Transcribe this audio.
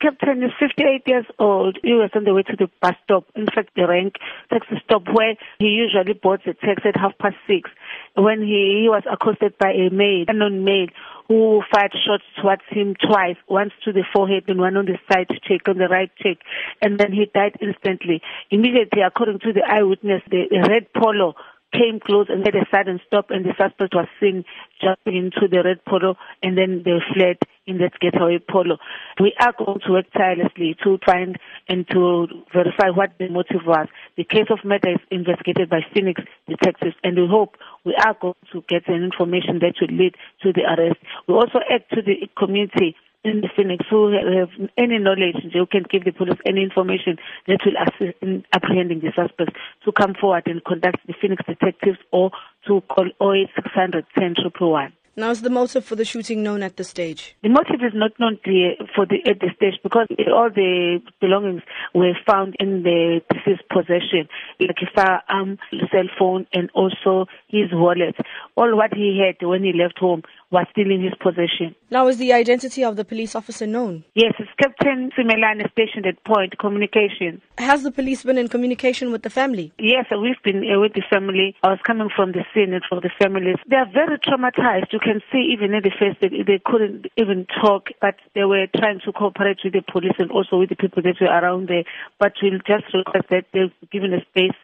Captain is 58 years old. He was on the way to the bus stop, in fact, the rank taxi stop where he usually boards the taxi at half past six. When he, he was accosted by a maid, unknown maid, who fired shots towards him twice, once to the forehead and one on the side cheek, on the right cheek, and then he died instantly. Immediately, according to the eyewitness, the red polo came close and made a sudden stop and the suspect was seen jumping into the red polo and then they fled in that getaway polo. We are going to work tirelessly to find and to verify what the motive was. The case of murder is investigated by Phoenix detectives and we hope we are going to get an information that will lead to the arrest. We also add to the community in the Phoenix who have any knowledge, who can give the police any information that will assist in apprehending the suspects to come forward and contact the Phoenix detectives or to call 08600 10111. Now, is the motive for the shooting known at this stage? The motive is not known for the, at this stage because all the belongings were found in the deceased possession, like a firearm, cell phone, and also his wallet. All what he had when he left home was still in his possession. Now, is the identity of the police officer known? Yes, it's Captain Simelane stationed at Point Communications. Has the police been in communication with the family? Yes, we've been uh, with the family. I was coming from the scene and from the families. They are very traumatized. You can see even in the face that they couldn't even talk, but they were trying to cooperate with the police and also with the people that were around there. But we'll just request that they've given a space